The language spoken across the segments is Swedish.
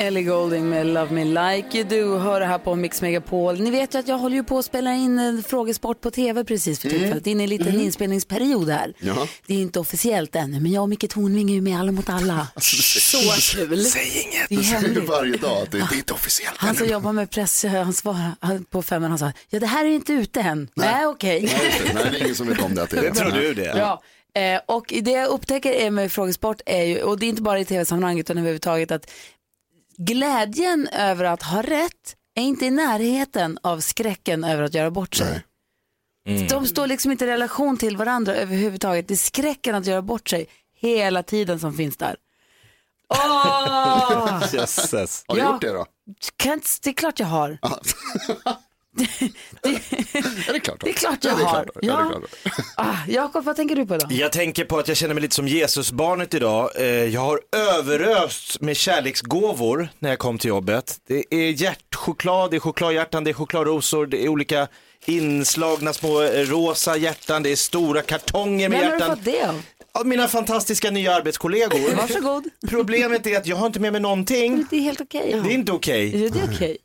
Ellie Golding med Love Me Like You Do hör det här på Mix Megapol. Ni vet ju att jag håller ju på att spela in en frågesport på tv precis för tillfället. Mm. Inne i en liten inspelningsperiod här. Ja. Det är inte officiellt ännu, men jag och Micke Tornving är ju med Alla mot alla. Så kul. Säg inget. Det är Du säger hemligt. varje dag att det, det är inte officiellt Han som jobbar med press, han svarade han- på femman, han sa, ja det här är inte ute än. Nej, okej. Nej, det. Nej, det är ingen som vet om det. Att det, är Det tror du det? Ja. Eh, och det jag upptäcker är med frågesport är ju, och det är inte bara i tv-sammanhang utan överhuvudtaget att glädjen över att ha rätt är inte i närheten av skräcken över att göra bort sig. De står liksom inte i relation till varandra överhuvudtaget. Det är skräcken att göra bort sig hela tiden som finns där. Åh! Jösses. Har du Ja. gjort det då? Kan inte- det är klart jag har. Är det klart? Det är klart jag det har. Ja. det. Ah, Jakob, vad tänker du på idag? Jag tänker på att jag känner mig lite som Jesusbarnet idag. Eh, Jag har överösts med kärleksgåvor när jag kom till jobbet. Det är hjärtchoklad, det är chokladhjärtan, det är chokladrosor, det är olika inslagna små eh, rosa hjärtan, det är stora kartonger med Vem har du hjärtan. fått det av? Av mina fantastiska nya arbetskollegor. Varsågod. Problemet är att jag har inte med mig någonting. Det är helt okej. Det är inte okej. Ja, det är okej.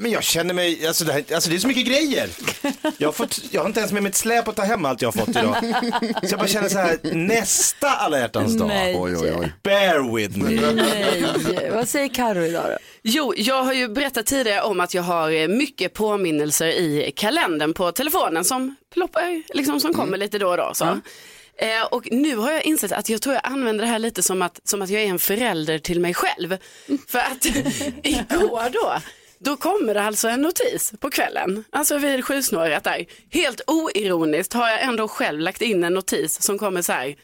Men jag känner mig, alltså det, här, alltså det är så mycket grejer. Jag har, fått, jag har inte ens med mig ett släp att ta hem allt jag har fått idag. Så jag bara känner så här, nästa alla hjärtans dag, Nej. Oj, oj, oj. bear with me. Nej. Vad säger Karo idag då? Jo, jag har ju berättat tidigare om att jag har eh, mycket påminnelser i kalendern på telefonen som ploppar, liksom som kommer lite då och då. Så. Eh, och nu har jag insett att jag tror jag använder det här lite som att, som att jag är en förälder till mig själv. För att igår då, då kommer det alltså en notis på kvällen, alltså vid sjusnåret där. Helt oironiskt har jag ändå själv lagt in en notis som kommer så här,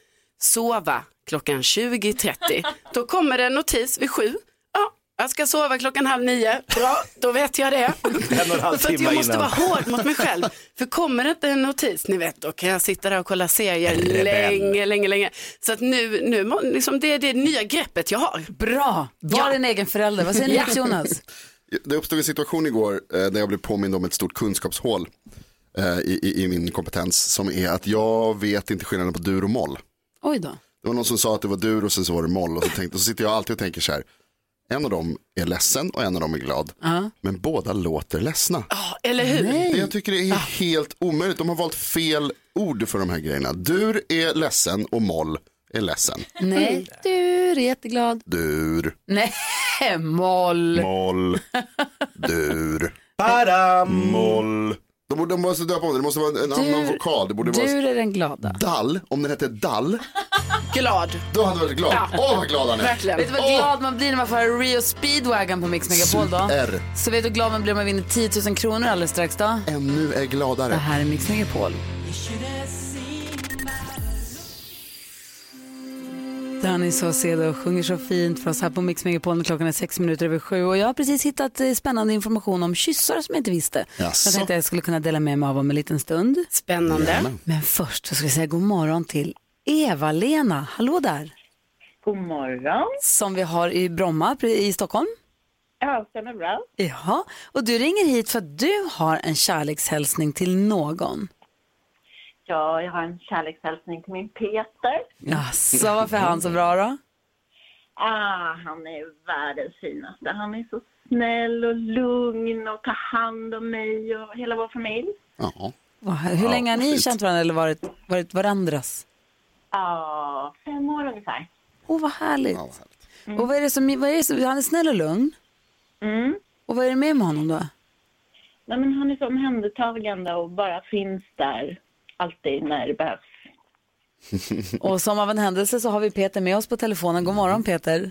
sova klockan 20.30. Då kommer det en notis vid sju. Ja, jag ska sova klockan halv nio. Bra, då vet jag det. En och en halv För att timme jag måste innan. vara hård mot mig själv. För kommer det inte en notis, ni vet, då kan jag sitta där och kolla serier länge, länge, länge. Så att nu, nu liksom, det är det nya greppet jag har. Bra, var Ja. en egen förälder. Vad säger ni. Jonas? Det uppstod en situation igår eh, där jag blev påmind om ett stort kunskapshål eh, i, i, i min kompetens som är att jag vet inte skillnaden på dur och moll. Oj då. Det var någon som sa att det var dur och sen så var det moll och så, tänkte, och så sitter jag alltid och tänker så här. En av dem är ledsen och en av dem är glad. Men båda låter ledsna. Ja, eller hur? Det jag tycker det är helt omöjligt. De har valt fel ord för de här grejerna. Dur är ledsen och moll är ledsen. Nej, du är jätteglad. Dur, Nej, moll. moll, dur, Badam. moll. De, borde, de måste döpa om det, det måste vara en annan vokal. Det borde vara Du är den glada. dall, om den hette dall, Glad. då hade jag varit glad. Åh vad glad han är. Verkligen. Vet du vad glad man blir när man får höra Rio Speedwagon på Mix Megapol då? R. Så vet du hur glad man blir om man vinner 10 000 kronor alldeles strax då? Ännu är Det gladare. här är Mix Megapol. Danny Saucedo sjunger så fint för oss här på Mix Megapol när klockan är sex minuter över sju. Och jag har precis hittat eh, spännande information om kyssar som jag inte visste. Jaså? Jag tänkte att jag skulle kunna dela med mig av om en liten stund. Spännande. Men först så ska vi säga god morgon till Eva-Lena. Hallå där! God morgon. Som vi har i Bromma i Stockholm. Ja, stämmer bra. Jaha, och du ringer hit för att du har en kärlekshälsning till någon. Ja, jag har en kärlekshälsning till min Peter. Jaså, varför är han så bra då? Ah, han är världens finaste. Han är så snäll och lugn och tar hand om mig och hela vår familj. Ja. Hur länge har ni fint. känt varandra eller varit, varit varandras? Ja, fem år ungefär. Åh, vad härligt. Ja, vad härligt. Och vad är det som, vad är det som, han är snäll och lugn. Mm. Och vad är det med med honom då? Nej, men han är så omhändertagande och bara finns där alltid när det behövs. Och som av en händelse så har vi Peter med oss på telefonen. God morgon Peter.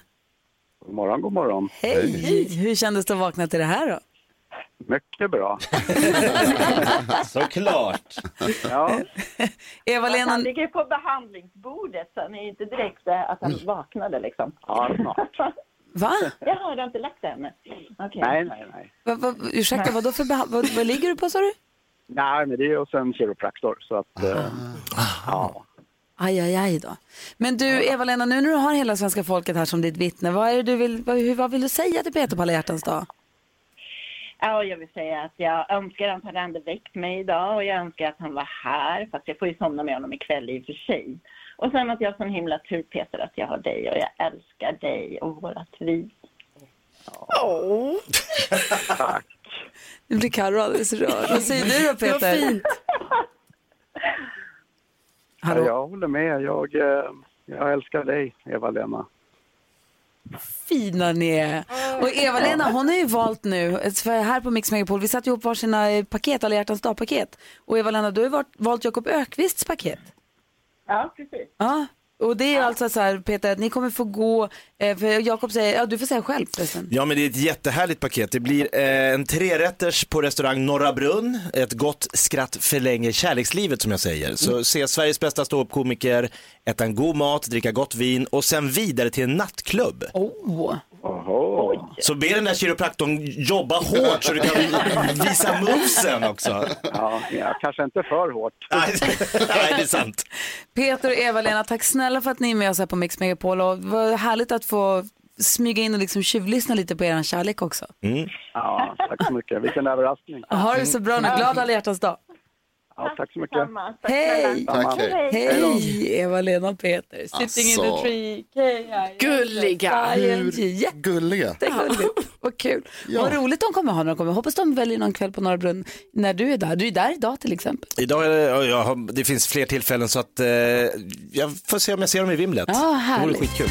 God morgon, god morgon. Hej! Hur kändes det att vakna till det här då? Mycket bra. Såklart. Ja, Eva-Lena, Han ligger på behandlingsbordet så han är inte direkt att han vaknade liksom. ja snart. va? Du har inte lagt det ännu? Okej. Nej, nej, nej. va, va ursäkta, vad, då för vad, vad ligger du på sa du? Nej, men det är hos en kiropraktor. Så att, eh, ja. Aj, aj, aj då. Men du, Eva-Lena, nu när du har hela svenska folket här som ditt vittne, vad, är det du vill, vad, hur- vad vill du säga till Peter på alla hjärtans dag? Ja, jag vill säga att jag önskar att han hade väckt mig idag och jag önskar att han var här, fast jag får ju somna med honom ikväll i och för sig. Och sen att jag har sån himla tur Peter att jag har dig och jag älskar dig och vårat vi. Nu blir Carro alldeles rörd. Vad säger du då Peter? fint. Ja, jag håller med. Jag, eh, jag älskar dig, Eva-Lena. fina ni är. Och Eva-Lena hon har ju valt nu, för här på Mix Megapol, vi satte ihop varsina eh, paket, alla hjärtans dag-paket. Och Eva-Lena, du har ju valt- valt Jakob Ökvists paket. Ja, precis. Ja, och det är alltså så här Peter, att ni kommer få gå, eh, för Jakob säger, ja du får säga själv förresten. Ja men det är ett jättehärligt paket. Det blir eh, en trerätters på restaurang Norra Brunn. Ett gott skratt förlänger kärlekslivet som jag säger. Så se Sveriges bästa ståuppkomiker, äta en god mat, dricka gott vin och sen vidare till en nattklubb. Oh. Oho. Så be den där kiropraktorn jobba hårt så du kan visa movesen också. Ja, ja, kanske inte för hårt. Nej, nej, det är sant. Peter och Eva-Lena, tack snälla för att ni är med oss här på Mix Megapol och vad härligt att få smyga in och liksom tjuvlyssna lite på er kärlek också. Ja, tack så mycket. Vilken överraskning. Ha det så bra nu, glad alla hjärtans dag. Ja, tack så mycket. Tack Hej! Tack, hej. Hej, Eva-Lena och Peter. Sitting in the Alltså. tree. K-I- Gulliga. ING. Gulliga. Vad kul. Ja. Vad roligt de kommer ha när de kommer. Hoppas de väljer någon kväll på Norra Brunn när du är där. Du är där idag till exempel. Idag är det, ja, jag har, det finns fler tillfällen så att eh, jag får se om jag ser dem i vimlet. Ja, det vore härligt. skitkul.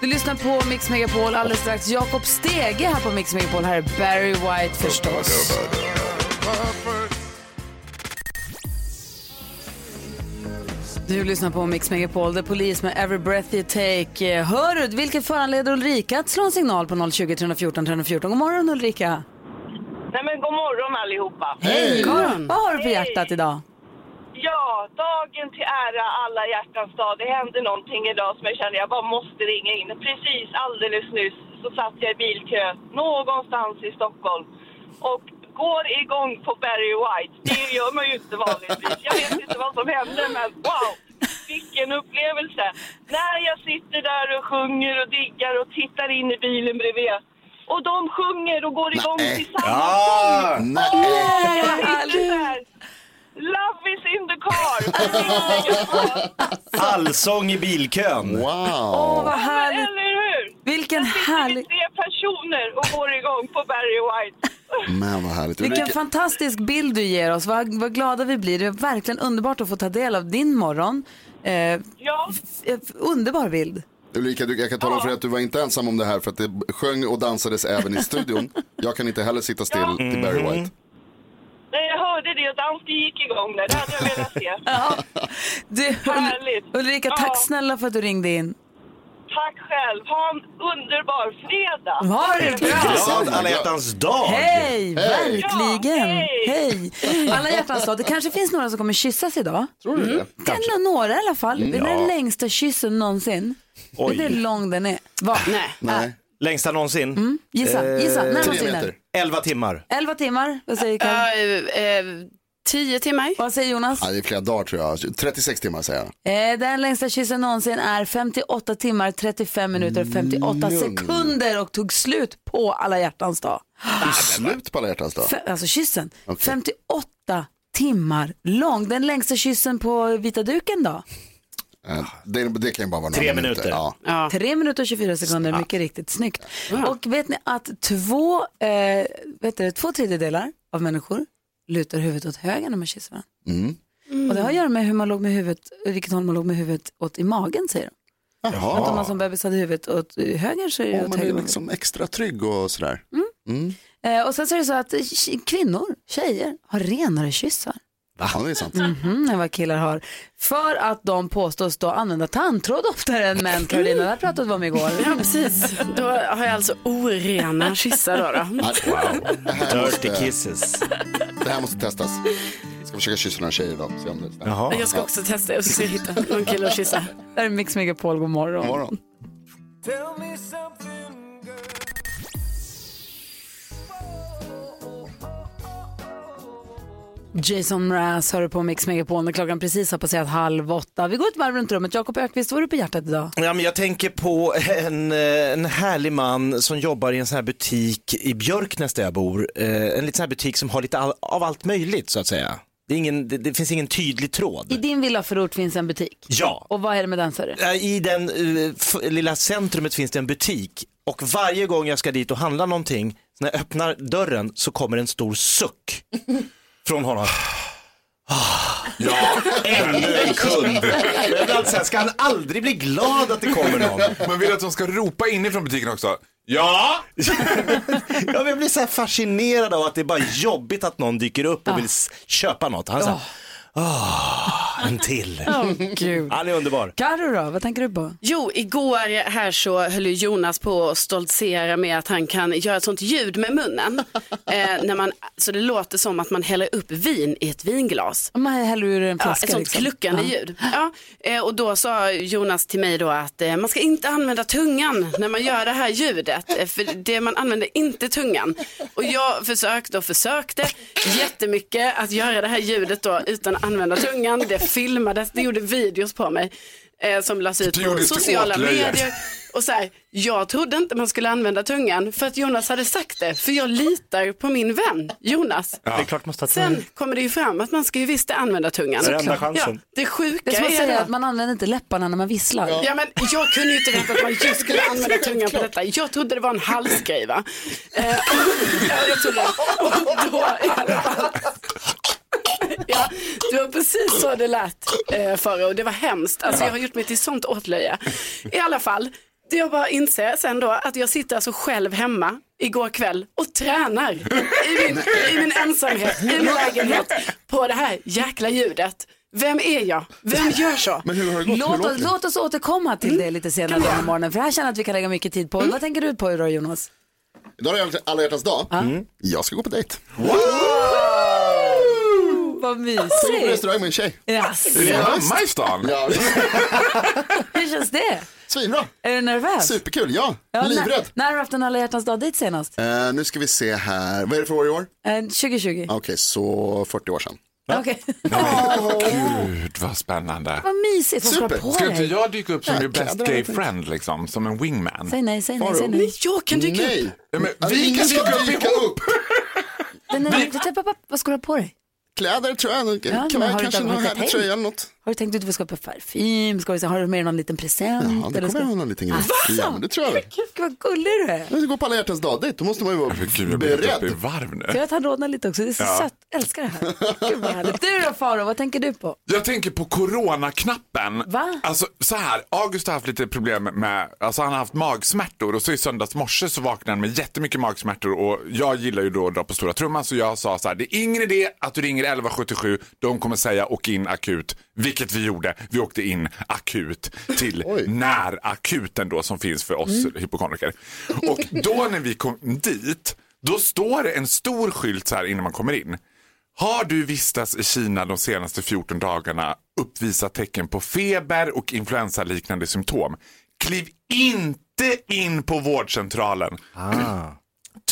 Du lyssnar på Mix Megapol alldeles strax. Jakob Stege här på Mix Megapol. Här är Barry White förstås. Du lyssnar på Mix Megapol, The Police med Every Breath You Take. Eh, Hör du, vilket föranleder Ulrika att slå en signal på 020 314 314? God morgon Ulrika. Nej men god morgon allihopa. Hej! morgon. Vad har du på hjärtat idag? Ja, dagen till ära alla hjärtans dag. Det hände någonting idag som jag kände jag bara måste ringa in. Precis alldeles nyss så satt jag i bilkö någonstans i Stockholm och går igång på Barry White. Det gör man ju inte vanligtvis. Jag vet inte vad som hände men wow! Vilken upplevelse! När jag sitter där och sjunger och diggar och tittar in i bilen bredvid och de sjunger och går igång Nej. till samma Ja! Nej. Jag sitter där. Love is in the car. Allsång i bilkön. Wow. Åh, vad härligt. Eller hur? Vilken härlig... tre personer och går igång på Barry White. Men vad härligt. Vilken fantastisk bild du ger oss. Vad, vad glada vi blir. Det är verkligen underbart att få ta del av din morgon. Eh, Ja, f- f- underbar bild. Ulrika jag kan tala om för dig att du var inte ensam om det här för att det sjöng och dansades även i studion. Jag kan inte heller sitta still till Barry White. nej, jag hörde det och dansken gick igång där. Det hade jag velat se. Du, Härligt. Ulrika, Ja. tack snälla för att du ringde in. Tack själv. Ha en underbar fredag. Ha det bra! Glad alla hjärtans dag. Hej, verkligen. Ja, hej. Alla hjärtans dag. Det kanske finns några som kommer kyssas idag. Tror du det? Kan några i alla fall. Det är den längsta kyssen någonsin. Oj. Vet du hur lång den är? Va? Nej. Nej. Längsta någonsin? Mm. Gissa, gissa. När Tre någonsin är meter. det? 11 timmar. 11 timmar. Vad säger Karin? Ja, eh, eh, tio timmar. Vad säger Jonas? Ja, det är flera dagar tror jag. 36 timmar säger jag. Eh, den längsta kyssen någonsin är 58 timmar, 35 minuter och 58 sekunder och tog slut på alla hjärtans dag. Slut på alla hjärtans dag. Fe- alltså kyssen. Okej. 58 timmar lång. Den längsta kyssen på vita duken då? Eh, Det, det kan ju bara vara några Tre minuter. minuter. Ja. Ja. 3 minuter och 24 sekunder, mycket riktigt. Snyggt. Och vet ni att två, eh, vet du, två tredjedelar av människor lutar huvudet åt höger när man kysser varandra. Mm. Och det har att göra med hur man låg med huvudet, vilket håll man låg med huvudet åt i magen säger de. Att om man Jaha. som bebis hade huvudet åt höger så är det Om åt man höger. är man liksom extra trygg och sådär. Eh, och sen så är det så att eh, kvinnor, tjejer, har renare kyssar Ja, det är sant. mhm, än vad killar har. För att de påstås då använda tandtråd oftare än män, Carolina. Det här pratade vi om igår. Ja, precis. Då har jag alltså orena kyssar då. då. Det, här Dirty måste, kisses. det här måste testas. Jag ska försöka kyssa några tjejer idag. Se om det. Jaha. Jag ska också testa och så ska jag hitta någon kille att kyssa. Där är Mix Megapol, god morgon. God morgon. Jason Mraz hör på Mix Megapol när klockan precis har passerat halv åtta. Vi går ett varv runt rummet. Jakob Ökvist, vad har du på hjärtat idag? Ja, men jag tänker på en, eh, en härlig man som jobbar i en sån här butik i Björknäs där jag bor. Eh, En liten sån här butik som har lite all, av allt möjligt så att säga. Det, ingen, det, det finns ingen tydlig tråd. I din villaförort finns en butik. Ja. Och vad är det med den sa du? Eh, I den lilla centrumet finns det en butik och varje gång jag ska dit och handla någonting, när jag öppnar dörren så kommer en stor suck från honom. Ja, ännu en kund. Jag blir alltid så här, Ska han aldrig bli glad att det kommer någon? Man vill att de ska ropa inifrån butiken också. Ja! Ja, jag blir så här fascinerad av att det är bara jobbigt att någon dyker upp och vill s- köpa något. Han är så här, "Åh, en till. Gud. Han är underbar. Carro då, vad tänker du på? Jo, igår här så höll Jonas på att stoltsera med att han kan göra ett sånt ljud med munnen. eh, när man, så det låter som att man häller upp vin i ett vinglas. Om man häller ur en Ja, flaska ett sånt liksom. kluckande Ja. ljud. Ja, eh, och då sa Jonas till mig då att eh, man ska inte använda tungan när man gör det här ljudet. eh, För det man använder inte tungan. Och jag försökte och försökte jättemycket att göra det här ljudet då utan att använda tungan. Det filmades, det gjorde videos på mig. Eh, som lades ut på sociala medier. Och så här, jag trodde inte man skulle använda tungan för att Jonas hade sagt det. För jag litar på min vän Jonas. Det är klart man ska ta Sen kommer det ju fram att man ska ju visst använda tungan. Det är enda chansen. Ja, det sjuka Det är som att är säga att man använder inte läpparna när man visslar. Ja men jag kunde ju inte veta att man just skulle använda tungan på detta. Jag trodde det var en halsgrej va. Eh, ja, jag trodde det. Och då i alla fall. Ja, det var precis så det lät eh, förra och det var hemskt. Alltså jag har gjort mig till sånt åtlöje. I alla fall, det jag bara inser sen då att jag sitter alltså själv hemma igår kväll och tränar i min, i min ensamhet, i min lägenhet på det här jäkla ljudet. Vem är jag? Vem gör så? Men hur har det gått? Hur Låt låter oss, det? låt oss återkomma till det lite senare den här morgonen, för här känner jag att vi kan lägga mycket tid på. Vad tänker du på då Jonas? Idag är det alla hjärtans dag. Jag ska gå på dejt. Vad På mysigt. restaurang med en tjej. Är det hemma i stan? Ja, hur känns det? svinbra. Är du nervös? Superkul, ja. Ja, Livrädd. När, när har du haft en alla hjärtans dag dit senast? Eh, nu ska vi se här. Vad är det för år i år? Eh, 2020? Okej, så 40 år sedan. Okej. Gud vad spännande. Vad mysigt, vad Super. på Ska inte dig? jag dyka upp som Ja, your best gay friend liksom, som en wingman? Säg nej, säg nej, säg nej. Jag kan dyka upp. Nej. Ja, men vi kan dyka upp ihop. Den är, vad ska du ha på dig? Kläder tror jag. men Kavaj, kanske någon härlig tröja eller något. Har du tänkt ut att vi ska på parfym? Ska vi, har du med dig någon liten present? Ja, det kommer ska... jag ha någon liten grej. Ja, men det tror jag. Gud vad gullig du är. Jag ska gå på alla hjärtans dag. Då måste man ju vara Gud, jag blir beredd. varv Ser nu. du att han rodnar lite också? Det är så Ja. sött. Älskar det här. Gud vad härligt. Du då Faro, vad tänker du på? Jag tänker på coronaknappen. Va? Alltså så här, August har haft lite problem med, alltså han har haft magsmärtor och så i söndags morse så vaknade han med jättemycket magsmärtor och jag gillar ju då att dra på stora trumman så jag sa så här, det är ingen idé att du ringer 1177, de kommer säga åk in akut, vilket vi gjorde. Vi åkte in akut till Oj. närakuten då som finns för oss hypokondriker. Och då när vi kom dit, då står det en stor skylt så här innan man kommer in. Har du vistats i Kina de senaste 14 dagarna uppvisat tecken på feber och influensaliknande symptom? Kliv inte in på vårdcentralen.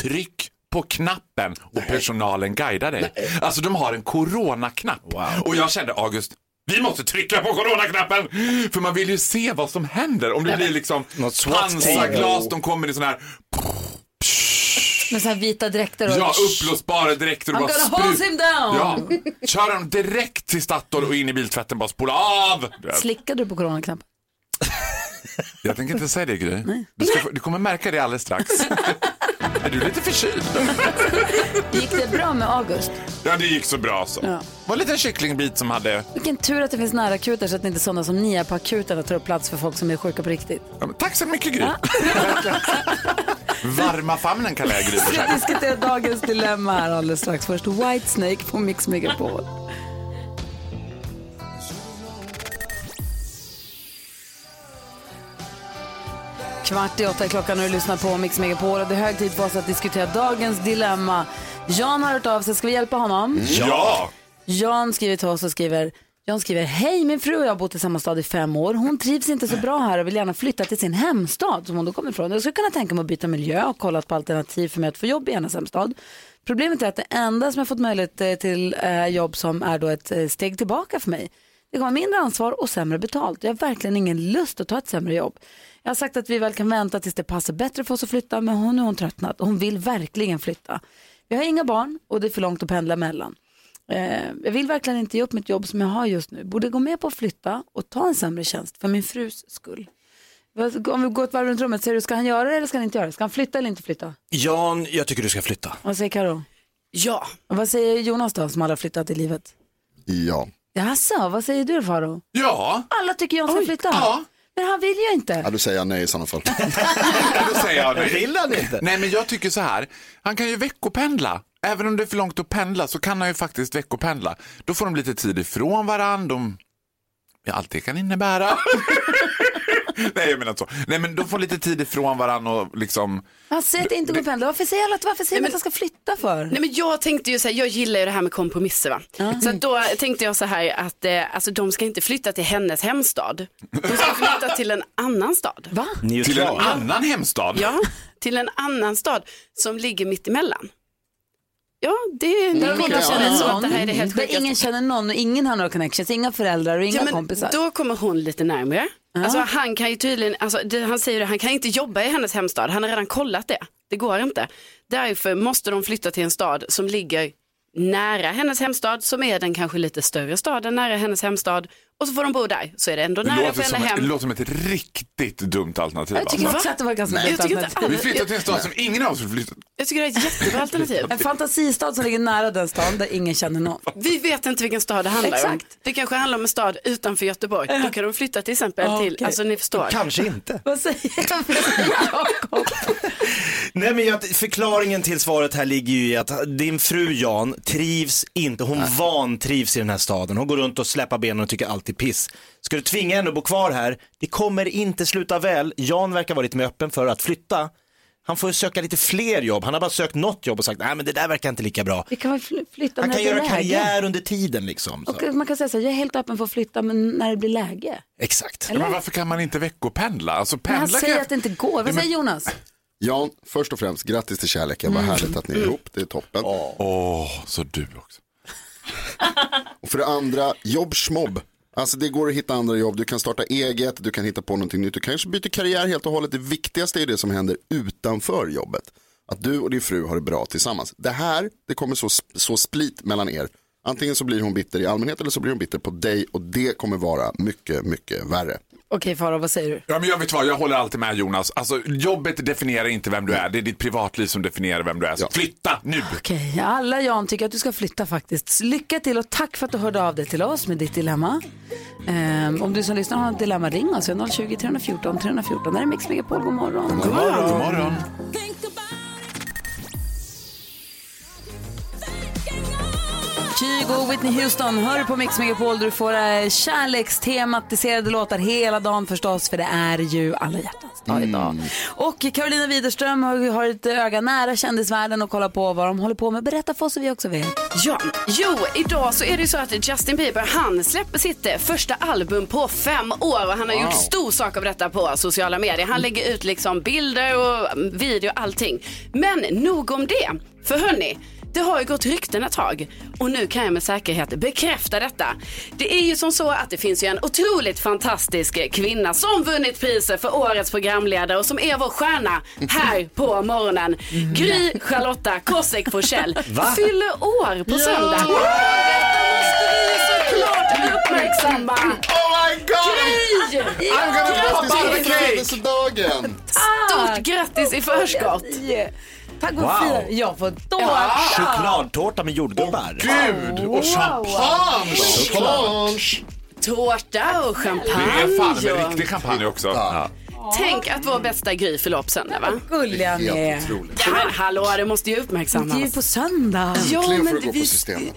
Tryck på knappen och personalen guidar dig. Alltså de har en coronaknapp. Och jag kände August, vi måste trycka på coronaknappen! För man vill ju se vad som händer. Om det blir liksom pansarglas, de kommer i sån här Med så här vita dräkter och... Ja, uppblåsbara dräkter och I'm bara gonna hose sprut- him down! Ja, kör dem direkt till Statoil och in i biltvätten bara spola av. Slickade du på coronaknappen? Jag tänker inte säga det Gry. Du, ska, du kommer märka det alldeles strax. Är du lite förkyld? Gick det bra med August? Ja, det gick så bra så. Ja. Var en liten kycklingbit som hade... Vilken tur att det finns närakuter så att det inte är sådana som ni är på akuten tar upp plats för folk som är sjuka på riktigt. Ja, tack så mycket Gry. Varma famnen kallar jag Gry Vi ska diskutera dagens dilemma här alldeles strax. Först Whitesnake på Mix Megapol. Kvart i åtta är klockan och du lyssnar på Mix Megapol och det är hög tid för oss att diskutera dagens dilemma. Jan har hört av sig, ska vi hjälpa honom? Ja! Jan skriver till oss och skriver John skriver, hej min fru och jag har bott i samma stad i fem år. Hon trivs inte så bra här och vill gärna flytta till sin hemstad som hon då kommer ifrån. Jag skulle kunna tänka mig att byta miljö och kollat på alternativ för mig att få jobb i hennes hemstad. Problemet är att det enda som jag fått möjlighet eh, till eh, jobb som är då ett eh, steg tillbaka för mig. Det kommer mindre ansvar och sämre betalt. Jag har verkligen ingen lust att ta ett sämre jobb. Jag har sagt att vi väl kan vänta tills det passar bättre för oss att flytta men hon har hon tröttnat och hon vill verkligen flytta. Vi har inga barn och det är för långt att pendla mellan. Eh, jag vill verkligen inte ge upp mitt jobb som jag har just nu. Borde gå med på att flytta och ta en sämre tjänst för min frus skull. Om vi går ett varv runt rummet, säger du, ska han göra det eller ska han inte göra det? Ska han flytta eller inte flytta? Jan, jag tycker du ska flytta. Vad säger Karo? Ja. Och vad säger Jonas då, som aldrig har flyttat i livet? Ja. Jaså, vad säger du Faro? Ja, Alla tycker Jan ska flytta. ja. Men han vill ju inte. ja, då säger jag nej i sådana fall. då säger jag nej. Vill han inte? Nej, men jag tycker så här. Han kan ju veckopendla. Även om det är för långt att pendla så kan han ju faktiskt veckopendla. Då får de lite tid ifrån varandra. De... Ja, allt det kan innebära. Nej, jag menar inte så. Nej, men de får lite tid ifrån varandra och liksom... Han säger att det inte går att pendla. Varför säger alla att, varför säger han att han ska flytta för? Nej, men jag tänkte ju så här, jag gillar ju det här med kompromisser va. Så att då tänkte jag så här att eh, alltså, de ska inte flytta till hennes hemstad. De ska flytta till en annan stad. Va? Till en annan hemstad. Ja, till en annan stad som ligger mitt emellan. Ja, det, det Där kommer känna så att det här är det helt Där sjukaste. ingen känner någon och ingen har några connections, inga föräldrar och inga Ja, men kompisar. Då kommer hon lite närmare. Alltså, han kan ju tydligen, alltså, det, han säger det, han kan inte jobba i hennes hemstad. Han har redan kollat det. Det går inte. Därför måste de flytta till en stad som ligger nära hennes hemstad, som är den kanske lite större staden nära hennes hemstad. Och så får de bo där, så är det ändå nära för som henne ett, det hem. låter som ett riktigt dumt alternativ. Jag tycker Alltså. också att det var ganska Nej, dumt alternativ. Vi flyttar till en stad som ingen av oss vill flytta Jag tycker det är ett jättebra alternativ. En fantasistad som ligger nära den stan där ingen känner någon. Vi vet inte vilken stad det handlar om. Exakt. Det kanske handlar om en stad utanför Göteborg. Då kan de flytta till exempel Ja, till, alltså ni förstår. Kanske inte. Vad säger Jakob? Nej men jag, förklaringen till svaret här ligger ju i att din fru Jan trivs inte, hon vantrivs i den här staden. Hon går runt och släpar benen och tycker allt är piss. Ska du tvinga henne att bo kvar här, det kommer inte sluta väl. Jan verkar vara lite mer öppen för att flytta. Han får ju söka lite fler jobb, han har bara sökt något jobb och sagt nej men det där verkar inte lika bra. Vi kan väl fly- flytta Han när kan det göra blir läge. karriär under tiden liksom. Så. Och man kan säga så här, jag är helt öppen för att flytta men när det blir läge. Exakt. Men varför kan man inte veckopendla? Alltså, Men han säger kan- att det inte går. Vad säger Jonas? Jan, först och främst grattis till kärleken. Vad härligt att ni är ihop. Det är toppen. Åh, så du också. Och för det andra, jobb schmobb. Alltså det går att hitta andra jobb, du kan starta eget, du kan hitta på någonting nytt, du kanske byter karriär helt och hållet. Det viktigaste är det som händer utanför jobbet. Att du och din fru har det bra tillsammans. Det här, det kommer så, så split mellan er. Antingen så blir hon bitter i allmänhet eller så blir hon bitter på dig och det kommer vara mycket, mycket värre. Okej Farao, vad säger du? Ja, men jag vet vad, jag håller alltid med Jonas. Alltså, jobbet definierar inte vem du är, det är ditt privatliv som definierar vem du är. Så Ja. flytta nu! Okej, alla Jan tycker att du ska flytta faktiskt. Lycka till och tack för att du hörde av dig till oss med ditt dilemma. Ehm, om du som lyssnar har ett dilemma, ring oss. 020 314 314. Det här är Mix Megapol, god morgon. God morgon. God morgon. Kygo och Whitney Houston hör på Mix Megapol där du får äh, kärlekstematiserade låtar hela dagen förstås för det är ju alla hjärtans dag idag. Och Carolina Widerström har, har ett öga nära kändisvärlden och kollar på vad de håller på med. Berätta för oss så vi också vet. Ja, jo, idag så är det ju så att Justin Bieber, han släpper sitt eh, första album på fem år och han har gjort stor sak av detta på sociala medier. Han lägger ut liksom bilder och mm, video och allting. Men nog om det, för hörni, det har ju gått rykten ett tag och nu kan jag med säkerhet bekräfta detta. Det är ju som så att det finns ju en otroligt fantastisk kvinna som vunnit priset för årets programledare och som är vår stjärna här på morgonen. Gry Charlotta Kosek Forsell fyller år på söndag. Detta måste vi såklart uppmärksamma. Oh my god! Gry! I'm gonna post Grattis! this födelsedagen! Stort grattis i förskott. Tack och Wow. fira. Jag får tårta. Chokladtårta med jordgubbar. Gud! Och champagne! Champagne! Tårta och Det champagne. är fan med riktig champagne också. Ja. Tänk att vår bästa Gry fyller upp söndag va? Gulliga ni är. Otroligt. Men hallå, det måste ju Det är ju uppmärksammas. på söndag. Ja, Äntligen men får du gå vi- på systemet.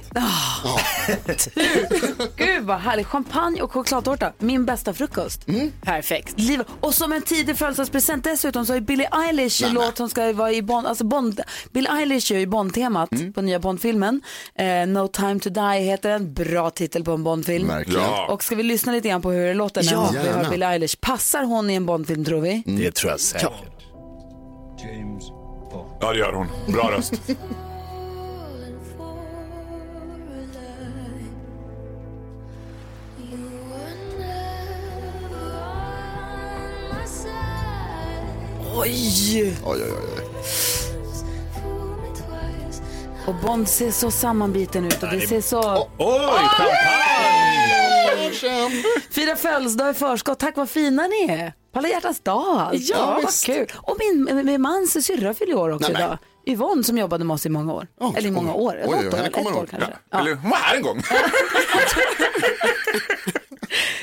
Gud vad härligt. Champagne och chokladtårta. Min bästa frukost. Perfekt. Liv. Och som en tidig födelsedagspresent dessutom så har ju Billie Eilish en låt som ska vara i Bond, alltså Bond, Billie Eilish är ju Bond-temat på nya Bond-filmen. Eh, no time to die heter den, bra titel på en Bond-film. Verkligen. Ja. Och ska vi lyssna lite grann på hur det låter när Ja, vi hör gärna. Billie Eilish? Passar hon i en Bond-film tror vi? Det tror jag säkert. Ja, det gör hon. Bra röst. Oj! Oj, oj, oj. Och Bond ser så sammanbiten ut och det ser så... Oj, champagne! Fira födelsedag i förskott, tack vad fina ni är. På alla hjärtans dag alltså. Ja, vad kul. Och min, min mans syrra fyller år också Nej, men. idag. Yvonne som jobbade med oss i många år. Ja, Eller i många år, Oj, åtta år, ett år ihåg. kanske. Ja. Ja. Eller, hon var här en gång.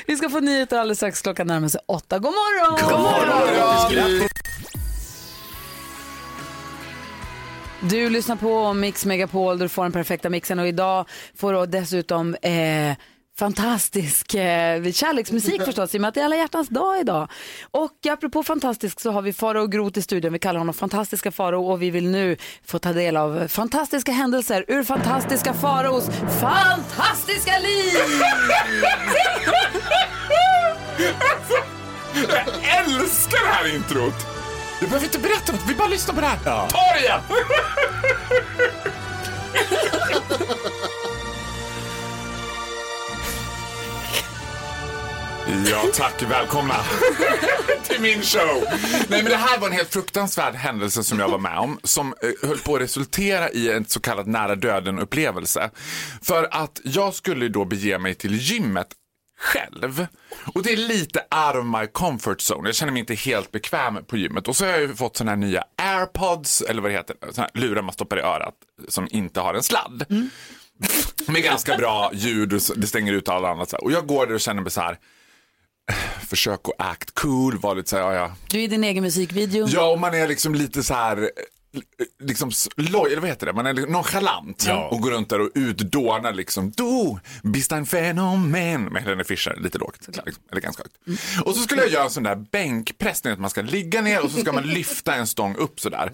Vi ska få nyheter alldeles strax, klockan närmar sig åtta. God morgon! God morgon! Du lyssnar på Mix Megapol, du får den perfekta mixen och idag får du dessutom eh, fantastisk eh, kärleksmusik förstås i och med att det är alla hjärtans dag idag. Och apropå fantastisk så har vi Faro Groth i studion, vi kallar honom fantastiska Faro och vi vill nu få ta del av fantastiska händelser ur fantastiska Faros fantastiska liv! Jag älskar det här introt. Du behöver inte berätta något, vi bara lyssnar på det här. Ta det igen! Ja, tack. Välkomna till min show. Nej, men det här var en helt fruktansvärd händelse som jag var med om som eh, höll på att resultera i en så kallad nära döden-upplevelse. För att jag skulle då bege mig till gymmet själv. Och det är lite out of my comfort zone. Jag känner mig inte helt bekväm på gymmet. Och så har jag ju fått såna här nya airpods, eller vad det heter, såna här lurar man stoppar i örat som inte har en sladd. Med ganska bra ljud och det stänger ut alla annat. Och jag går där och känner mig så här, försök att act cool, vara lite så här, ja, ja. Du är i din egen musikvideo. Ja, och man är liksom lite så här, liksom loj, eller vad heter det? Man är liksom nonchalant och går runt där och utdånar liksom, du bist ein fenomen med Helene Fischer, lite lågt, liksom, eller ganska högt. Och så skulle jag göra en sån där bänkpress, vet, man ska ligga ner och så ska man lyfta en stång upp sådär.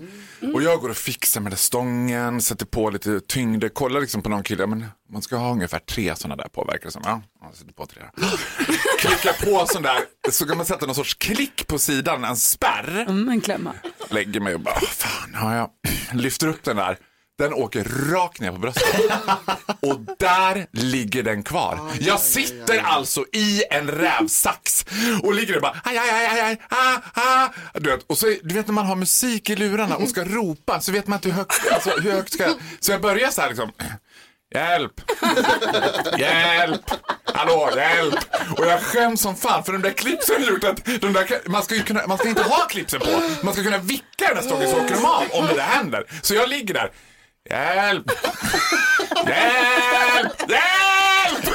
Och jag går och fixar med den stången, sätter på lite tyngd, kollar liksom på någon kille, men man ska ha ungefär tre sådana där på verkar det som. Ja, jag sätter på tre. Klickar på sån där, så kan man sätta någon sorts klick på sidan, en spärr Mm, en klämma. lägger mig och bara, "Åh, fan, har jag lyfter upp den där. Den åker rakt ner på bröstet. Och där ligger den kvar. Jag sitter alltså i en rävsax och ligger där bara aj, aj, aj, aj, aj, ah, ah. Du vet, och så, du vet när man har musik i lurarna och ska ropa så vet man inte hur högt, alltså, hur högt ska jag... Så jag börjar så här liksom. Hjälp! Hjälp! Hallå, hjälp! Och jag skäms som fan för de där clipsen har gjort att de där, man, ska ju kunna, man ska inte ha clipsen på. Man ska kunna vicka den där stången så åker de av om det där händer. Så jag ligger där. Hjälp! Hjälp! Hjälp!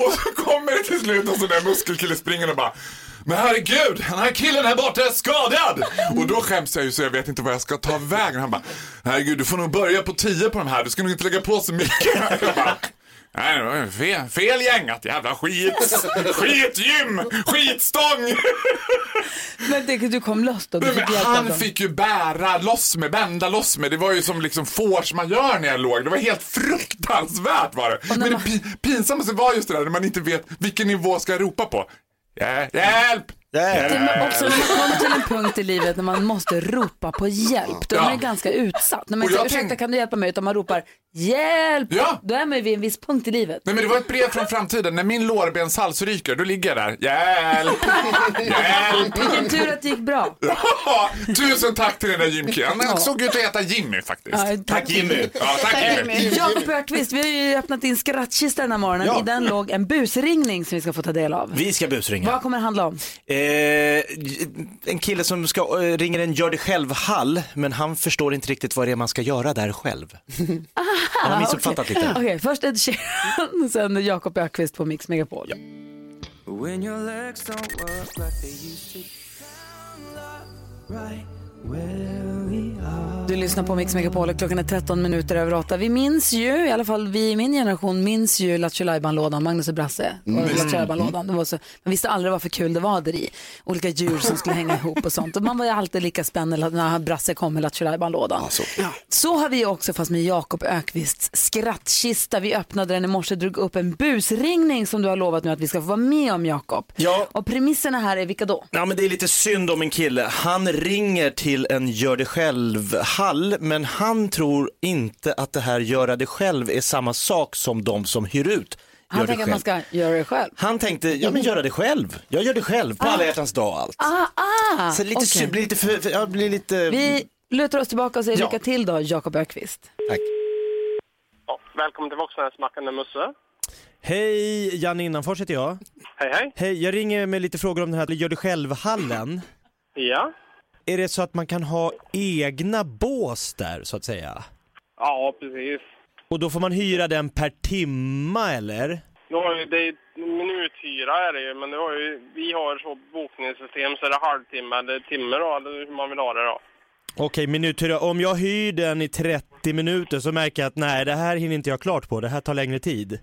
Och så kommer det till slut en sån där muskelkille springer och bara men herregud, den här killen här borta är skadad! Och då skäms jag ju så jag vet inte vad jag ska ta vägen. Han bara, herregud du får nog börja på 10 på de här, du ska nog inte lägga på så mycket. Jag bara, Nej, det var fel, fel gängat, jävla skit, skitgym, skitstång. Men det, du kom loss då? Du fick han fick ju bära loss med, bända loss med. Det var ju som liksom force majeure när jag låg. Det var helt fruktansvärt var det. Men det man- pi- pinsammaste var just det där när man inte vet vilken nivå ska jag ropa på. Hjälp! Det är också när man kommer till en punkt i livet när man måste ropa på hjälp. Då är man ju ganska utsatt. När man säger jag ursäkta tänk- kan du hjälpa mig? Utan man ropar hjälp. Ja. Då är man ju vid en viss punkt i livet. Nej men det var ett brev från framtiden. När min lårbenshals ryker, då ligger jag där. Hjälp! Hjälp! Vilken tur att det gick bra. Ja, Tusen tack till den där gymkillen. Han såg ut att heta Jimmy faktiskt. Ja, tack Jimmy. Ja, tack Jimmy. Jakob Ökvist, vi har ju öppnat din skrattkista den här morgonen. Ja. I den låg en busringning som vi ska få ta del av. Vi ska busringa. Vad kommer det handla om? Eh, en kille som ska, eh, ringer en gör det själv-hall, men han förstår inte riktigt vad det är man ska göra där själv. Han har missuppfattat Okej, lite. Okej, först Ed Sheeran, sen Jakob Ökvist på Mix Megapol. Du lyssnar på Mix Megapol och klockan är 13 minuter över 8. Vi minns ju, i alla fall vi i min generation minns ju Lattjo Lajban-lådan, Magnus och Brasse. Och Lattjo Lajban-lådan. Det var så, man visste aldrig vad för kul det var där i. Olika djur som skulle hänga ihop och sånt. Och man var ju alltid lika spänd när Brasse kom med Lattjo Lajban-lådan. Alltså, Så har vi också fast med Jakob Ökvists skrattkista. Vi öppnade den i morse, drog upp en busringning som du har lovat nu att vi ska få vara med om Jakob. Ja. Och premisserna här är vilka då? Ja men det är lite synd om en kille. Han ringer till en gör det själv-hall men han tror inte att det här göra det själv är samma sak som de som hyr ut Han gör det tänker att man själv. ska göra det själv. Han tänkte, ja men göra det själv. Jag gör det själv på alla hjärtans dag och allt. Ah, ah, Så lite, okej. sy- blir lite, för, för, ja, blir lite... Vi lutar oss tillbaka och säger Ja. lycka till då, Jakob Ökvist. Tack. Välkommen till Voxnäs, med Musse. Hej, Janne Innanfors heter jag. Hej, hej. Hej, jag ringer med lite frågor om den här gör det själv-hallen. Ja. Är det så att man kan ha egna bås där så att säga? Ja, precis. Och då får man hyra den per timma eller? Nu har ju, det är minuthyra är det ju, men det har ju, vi har så bokningssystem så är det halvtimme eller timme då, eller hur man vill ha det då. Okej, minuthyra. Om jag hyr den i 30 minuter så märker jag att nej, det här hinner inte jag klart på. Det här tar längre tid.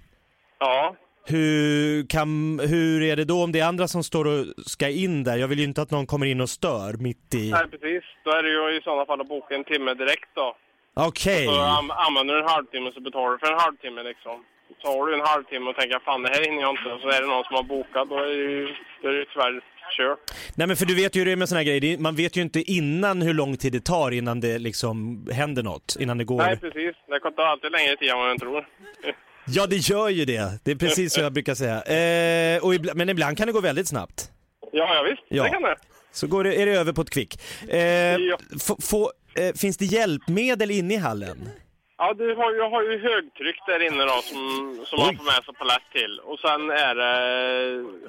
Ja. Hur, kan, hur är det då om det är andra som står och ska in där? Jag vill ju inte att någon kommer in och stör mitt i... Nej, precis. Då är det ju i sådana fall att boka en timme direkt då. Okej. Så am- använder du en halvtimme så betalar du för en halvtimme liksom. Har du en halvtimme och tänker fan det här hinner jag inte, så är det någon som har bokat, då är det ju, då är det ju tyvärr kört. Nej men för du vet ju hur det är med såna här grejer. Man vet ju inte innan hur lång tid det tar innan det liksom händer något. Innan det går. Nej, precis. Det kan ta alltid längre tid än vad man tror. Ja, det gör ju det. Det är precis så jag brukar säga. Eh, och ibland, men ibland kan det gå väldigt snabbt. Ja, ja visst. Ja. Det kan det. Så går det, är det över på ett kvick. Eh, Ja. få, få, eh, finns det hjälpmedel inne i hallen? Ja, du har, jag har ju högtryck där inne då som, som man får med sig palett till. Och sen är det,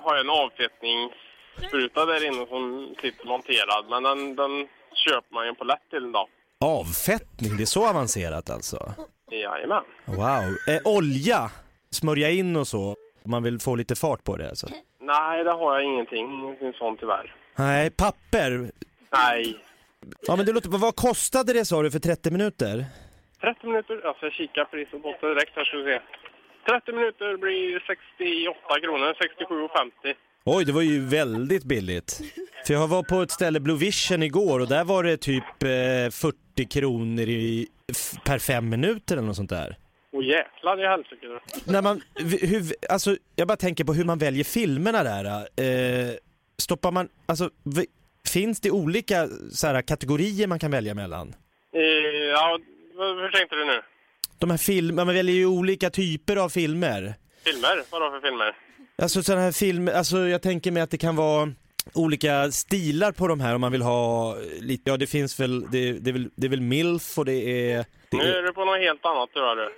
har jag en avfettningsspruta där inne som sitter monterad. Men den, den köper man ju en palett till då. Avfettning, det är så avancerat alltså? Jajamän. Wow. Eh, olja, smörja in och så. Om man vill få lite fart på det alltså. Nej, det har jag ingenting. Ingenting sånt tyvärr. Nej, papper. Nej. Ja men det låter, vad kostade det sa du för 30 minuter? 30 minuter, alltså jag kikar priset borta direkt här ska vi se. 30 minuter blir 68 kronor, 67,50. Oj, det var ju väldigt billigt. För jag var på ett ställe, Blue Vision, igår och där var det typ eh, 40 kronor i, per fem minuter eller något sånt där. Åh jäklar i helsike. När man, v- hur, alltså, jag bara tänker på hur man väljer filmerna där. Eh, stoppar man, alltså, finns det olika så här, kategorier man kan välja mellan? Eh, ja, hur tänkte du nu? De här filmerna, man väljer ju olika typer av filmer. Filmer? Vadå för filmer? Alltså sådana här filmer, alltså jag tänker mig att det kan vara olika stilar på de här om man vill ha lite, ja det finns väl, det, det, är, väl, det är väl milf och det är, det Nu är du på något helt annat tror jag du.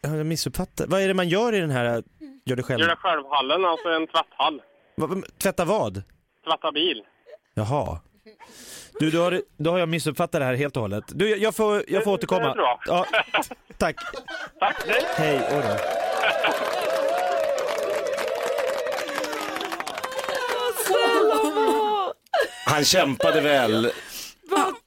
ja, jag missuppfattar. Vad är det man gör i den här gör det själv? Gör det själv-hallen, alltså en tvätthall. Va- Tvätta vad? Tvätta bil. Jaha. Du, då har, då har jag missuppfattat det här helt och hållet. Du, jag- får, jag får Det- återkomma. det är bra. Ja, tack. Tack, hej. Hej, oj då. Han kämpade väl.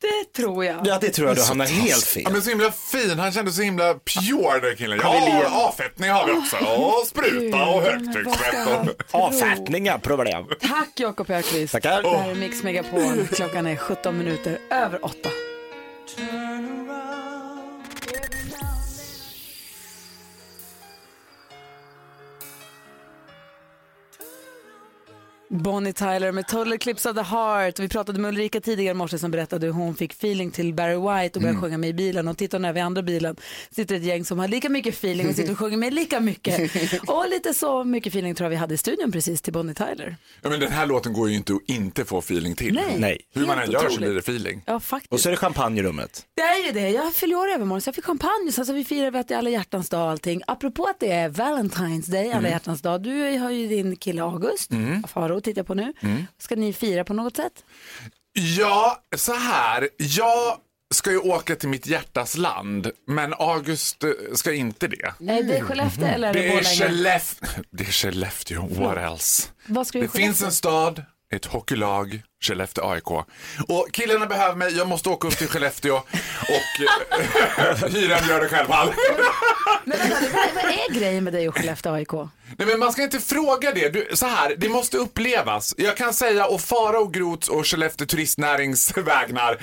Det tror jag. Ja, det tror jag du hamnar helt fel. Ja, men så himla fin, han kände så himla pure den killen. Ja, avfettning har vi också. Och spruta och han Avfettningar, problem. Tack Jakob Ökvist. Tackar. Det här är Mix Megapol. Klockan är 17 minuter över 8. Bonnie Tyler med Total Eclipse of the Heart. Vi pratade med Ulrika tidigare i morse som berättade hur hon fick feeling till Barry White och började sjunga med i bilen. Och tittar hon över i andra bilen sitter ett gäng som har lika mycket feeling och sitter och sjunger med lika mycket. Och lite så mycket feeling tror jag vi hade i studion precis till Bonnie Tyler. Ja, men den här låten går ju inte att inte få feeling till. Nej. Nej. Hur man än gör så blir det feeling. Ja, faktiskt. Och så är det champagne i rummet. Det är ju det. Jag fyller år i övermorgon så jag fick champagne. Sen så vi firar att det är alla hjärtans dag och allting. Apropå att det är Valentine's Day, alla hjärtans dag. Du har ju din kille August, Faro tittar jag på nu. Ska ni fira på något sätt? Ja, så här. Jag ska ju åka till mitt hjärtas land, men August eh, ska inte det. Är det Skellefteå eller är det, Det är, det är Skellefteå, what else? Det finns en stad, ett hockeylag, Skellefteå AIK. Och killarna behöver mig, jag måste åka upp till Skellefteå och hyra en gör det själv-hall. Men vänta, vad, vad är grejen med dig och Skellefteå AIK? Nej men man ska inte fråga det. Du, så här, det måste upplevas. Jag kan säga och fara och Grots och Skellefteå turistnärings vägnar.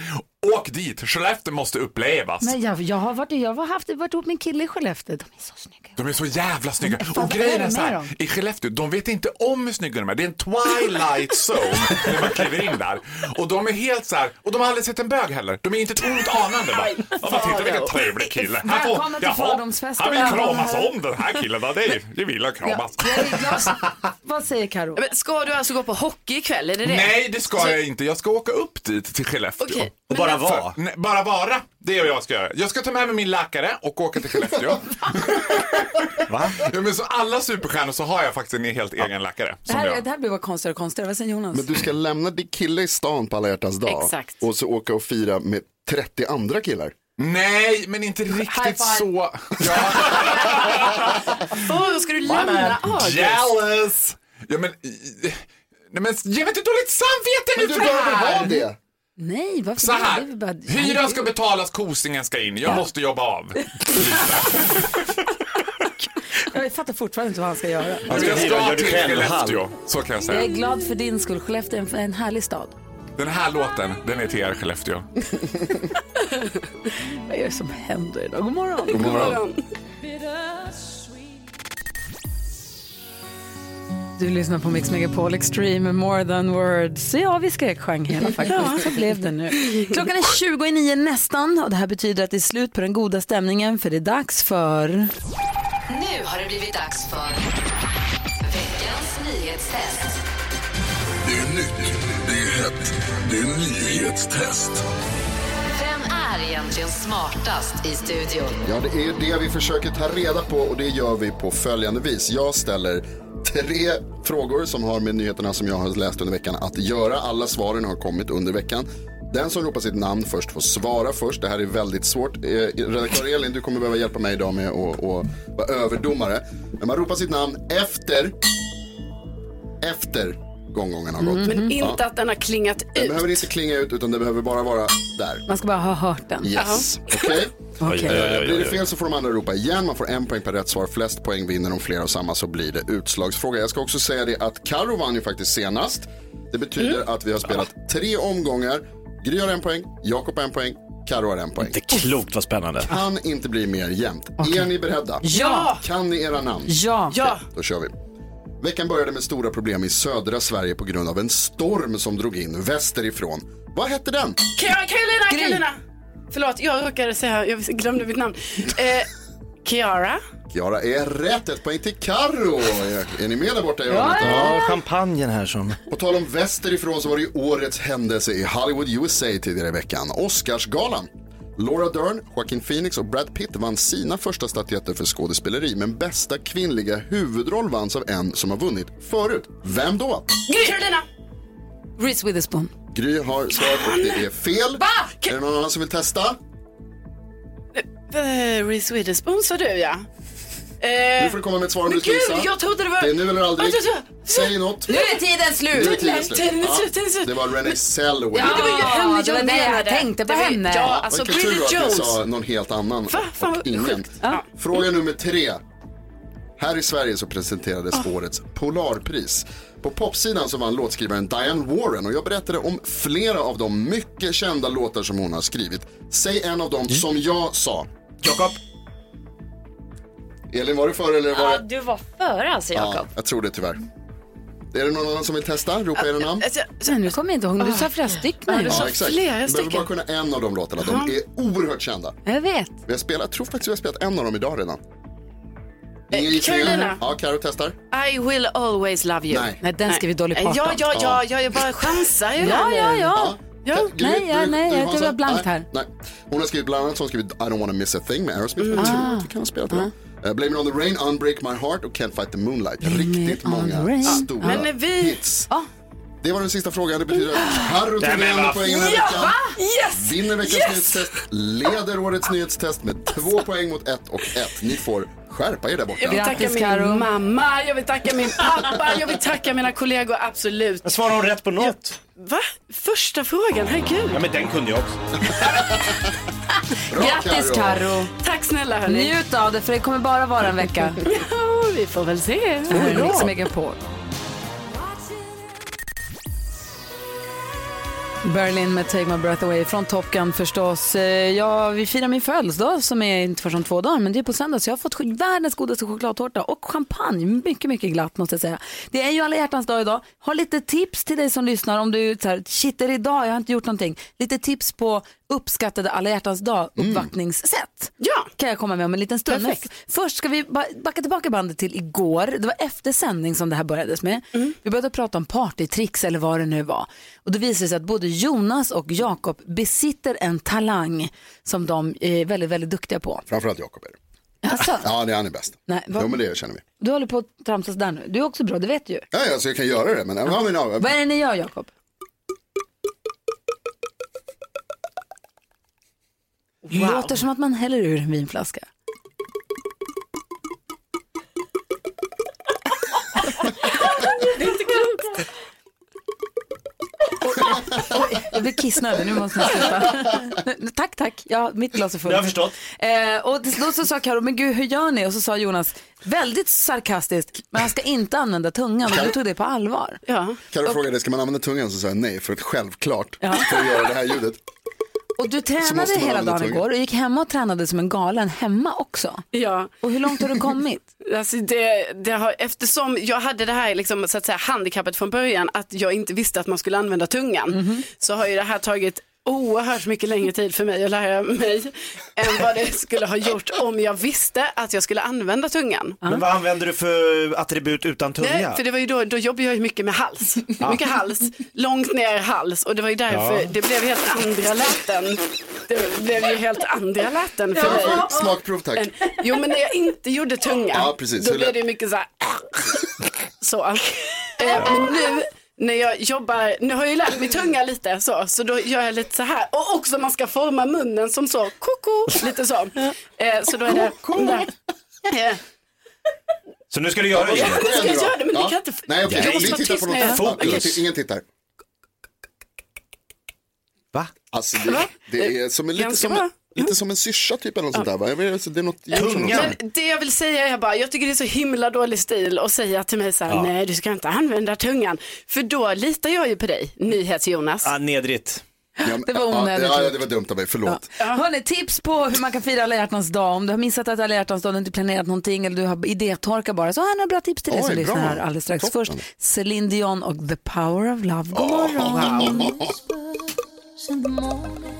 Åk dit, Skellefteå måste upplevas. Men jag, jag har varit, jag har haft, varit ihop med en kille i Skellefteå. De är så snygga. De är så jävla snygga. Men fan, Och grejen är är så här, i Skellefteå, de vet inte om hur snygga de är. Det är en twilight zone när man kliver in där. Och de är helt så här, och de har aldrig sett en bög heller. De är inte ett ont anande bara. Ja, men titta vilken trevlig kille. Han får- Välkomna till jaha, fördomsfesten. Han vill kramas om den här killen. Ja, Det, det vill han kramas. Jag är glad. Vad säger Karo? Men ska du alltså gå på hockey ikväll? Är det det? Nej, det ska jag inte. Jag ska åka upp dit till Skellefteå. Okej, Och bara vara. Nej, bara vara, det är vad jag ska göra. Jag ska ta med mig min läkare och åka till Skellefteå. Va? ja, men så alla superstjärnor så har jag faktiskt en helt egen läkare. Det Som här, jag. det här blir bara konstigare och konstigare. Vad säger Jonas? Men du ska lämna din kille i stan på alla hjärtans dag Exakt. och så åka och fira med 30 andra killar. Nej, men inte riktigt så. Ja, Åh, ska du lämna August? jealous! Ja, men, nej, men ge mig inte dåligt samvete Men nu du för det behöver ha här! det. Nej, varför Så det? här, Det bara- hyran ska betalas, kosingen ska in. Jag måste jobba av. Jag fattar fortfarande inte vad han ska göra. Hyra- ska gör till Skellefteå, så kan jag Jag är säga. glad för din skull. Skellefteå är en, en härlig stad. Den här låten, den är till er Skellefteå. Vad är det som händer idag? God morgon. God morgon. Du lyssnar på Mix Megapol Extreme More Than Words. Ja, vi skrek sjöng hela faktiskt. Så blev det nu. Klockan är 20 i nio nästan och det här betyder att det är slut på den goda stämningen för det är dags för... Nu har det blivit dags för veckans nyhetstest. Det är nytt, det är hett, det är nyhetstest. Vem är egentligen smartast i studion? Ja, det är ju det vi försöker ta reda på och det gör vi på följande vis. Jag ställer tre frågor som har med nyheterna som jag har läst under veckan att göra. Alla svaren har kommit under veckan. Den som ropar sitt namn först får svara först. Det här är väldigt svårt. Eh, redaktör Elin, du kommer behöva hjälpa mig idag med att att vara överdomare. Men man ropar sitt namn efter, efter gånggången har gått. Men inte att den har klingat Den ut. behöver inte klinga ut utan det behöver bara vara där. Man ska bara ha hört den. Yes, okej? Blir det fel så får de andra ropa igen. Man får en poäng per rätt svar. Flest poäng vinner. Om flera av samma så blir det utslagsfråga. Jag ska också säga det att Karo vann ju faktiskt senast. Det betyder att vi har spelat tre omgångar. Gry har en poäng, Jakob har en poäng, Karo har en poäng. Det är klokt vad spännande. Kan inte bli mer jämnt. Är ni beredda? Ja! Kan ni era namn? Ja! Ja, Då kör vi. Veckan började med stora problem i södra Sverige på grund av en storm som drog in västerifrån. Vad hette den? Carolina, Carolina. Förlåt, jag råkade säga, jag glömde mitt namn. Eh, Kiara. Kiara är rätt. Ett poäng till Karo. Är, ni med där borta i hörnet? Ja, champagnen här som... På tal om västerifrån så var det ju årets händelse i Hollywood USA tidigare i veckan. Oscarsgalan. Laura Dern, Joaquin Phoenix och Brad Pitt vann sina första statyetter för skådespeleri men bästa kvinnliga huvudroll vanns av en som har vunnit förut. Vem då? Carolina. Reese Witherspoon. Gry har svarat och det är fel. Va? Är det någon annan som vill testa? Eh, Reese Witherspoon sa du ja. Eh, Nu får du komma med ett svar om du ska gissa. jag trodde det var... Det är nu eller aldrig. Säg något. Nu är tiden Nu slut! är tiden slut. Tiden är Ja. Det var Renée Zellweger. Ja, det var ju henne jag det jag menade. tänkte på henne. Ja, alltså Vilken tur Bridget då att du Jones. sa någon helt annan Va? Fan, och ingen. Ja. Fråga nummer tre. Här i Sverige så presenterades årets Polarpris. På popsidan så vann låtskrivaren Diane Warren och jag berättade om flera av de mycket kända låtar som hon har skrivit. Säg en av dem som jag sa. Jakob. Elin, var du före eller var Ja, det? du var före alltså Jakob. Ja, jag tror det tyvärr. Är det någon annan som vill testa? Ropa era namn. Alltså, Men nu kommer jag inte ihåg, du sa flera stycken. Ja, du sa Ja, exakt. flera Du behöver stycken. bara kunna en av de låtarna. De är oerhört kända. Jag vet. Vi har spelat, jag tror faktiskt vi har spelat en av dem idag redan. Eh, Ingen? Carolina. Ja, Karo testar. I will always love you. Nej. Nej, den ska vi Dolly Parton. Ja, ja, ja, ja, jag bara chansar ju Ja, här ja, nu. ja. Ja, Ka- Gry, nej, ja, du- nej, du jag chansar? tror det var blankt Nej, här. Nej. Hon har skrivit bland annat så har hon skrivit I don't wanna miss a thing med Aerosmith. Mm. Jag tror att vi kan ha spelat det. Uh, Blame it on the rain, Unbreak my heart och Can't fight the moonlight. Riktigt många stora Men vi- hits. Ja. Det var den sista frågan. Det betyder att Carro tog igen vad poängen den här veckan. Yes! Vinner veckans Yes! nyhetstest, leder årets nyhetstest med två poäng mot ett och ett. Ni får Skärpa er där borta. Jag vill tacka Grattis, min Karo. mamma, jag vill tacka min pappa, jag vill tacka mina kollegor, absolut. Men svarar hon rätt på något? Va? Första frågan, herregud. Ja men den kunde jag också. Grattis Karo. Tack snälla hörni. Njut av det för det kommer bara vara en vecka. Ja, vi får väl se. Det här är Mix Megapol. Berlin med Take My Breath Away från Top Gun förstås. Eh, ja, vi firar min födelsedag som är inte förrän om två dagar men det är på söndag så jag har fått världens godaste chokladtårta och champagne. Mycket, mycket glatt måste jag säga. Det är ju alla hjärtans dag idag. Har lite tips till dig som lyssnar om du så här, shit är det idag, jag har inte gjort någonting. Lite tips på uppskattade alla hjärtans dag uppvaktningssätt. Ja. Kan jag komma med om en liten stund. Men f- Först ska vi ba- backa tillbaka bandet till igår. Det var efter sändning som det här börjades med. Vi började prata om partytricks eller vad det nu var. Och det visade sig att både Jonas och Jakob besitter en talang som de är väldigt, väldigt duktiga på. Framförallt Jakob är det. Alltså, Ja, det är han är bäst. Nej, vad- Jo, men det känner vi. du håller på att tramsas där nu. Du är också bra, det vet du ju. Ja, ja, så jag kan göra det, men, ja, men ja, Vad är det ni gör Jakob? Låter som att man häller ur en vinflaska. Det är inte klokt. Oj, jag blir kissnödig, nu måste jag sluta. tack, tack. Ja, mitt glas är fullt. Jag har förstått. Eh, och då så sa Karo, men gud hur gör ni? Och så sa Jonas, väldigt sarkastiskt, men han ska inte använda tungan. Och du tog det på allvar. Ja. Carro frågade, ska man använda tungan? Så sa jag nej, för att självklart, Ja. för att göra det här ljudet. Och du tränade hela dagen igår och gick hemma och tränade som en galen hemma också. Ja. Och hur långt har du kommit? Alltså det, det har, eftersom jag hade det här liksom, så att säga, handikappet från början, att jag inte visste att man skulle använda tungan, så har ju det här tagit oerhört mycket längre tid för mig att lära mig än vad det skulle ha gjort om jag visste att jag skulle använda tungan. Men vad använder du för attribut utan tunga? Nej, för det var ju då, då jobbade jag ju mycket med hals. Mycket hals, långt ner hals och det var ju därför Ja. det blev helt andra läten. Det blev ju helt andra läten för mig. Smakprov tack. Jo men när jag inte gjorde tunga, Ja, precis. då blev det ju mycket så här. så. Eh, men nu när jag jobbar, nu har jag ju lärt mig tunga lite så, så då gör jag lite så här. Och också man ska forma munnen som så, koko, lite så. Eh, så då är det, Eh, Så nu ska du göra det. jag ska nu då? göra det men Ja. ni kan inte, Nej, okej, jag vi tittar på jag något. Fokus. Ingen tittar. Va? Alltså, det, Va? det är som en, lite, Ganska som, bra. en- lite som en syrsa typ eller något sånt där va? Jag vet, det är något Men det jag vill säga är bara, jag tycker det är så himla dålig stil att säga till mig så här, nej du ska inte använda tungan. För då litar jag ju på dig, NyhetsJonas. Ah, nedrigt. Ja, men- Det var onödigt Ja, ja, det var dumt av mig, förlåt. Hörrni, tips på hur man kan fira alla hjärtans dag. Om du har missat att alla hjärtans dag, du har inte planerat någonting eller du har idétorka bara, så har jag några bra tips till dig Oj, som bra. lyssnar här alldeles strax. Toppen. Först Celine Dion och The Power of Love. God morgon.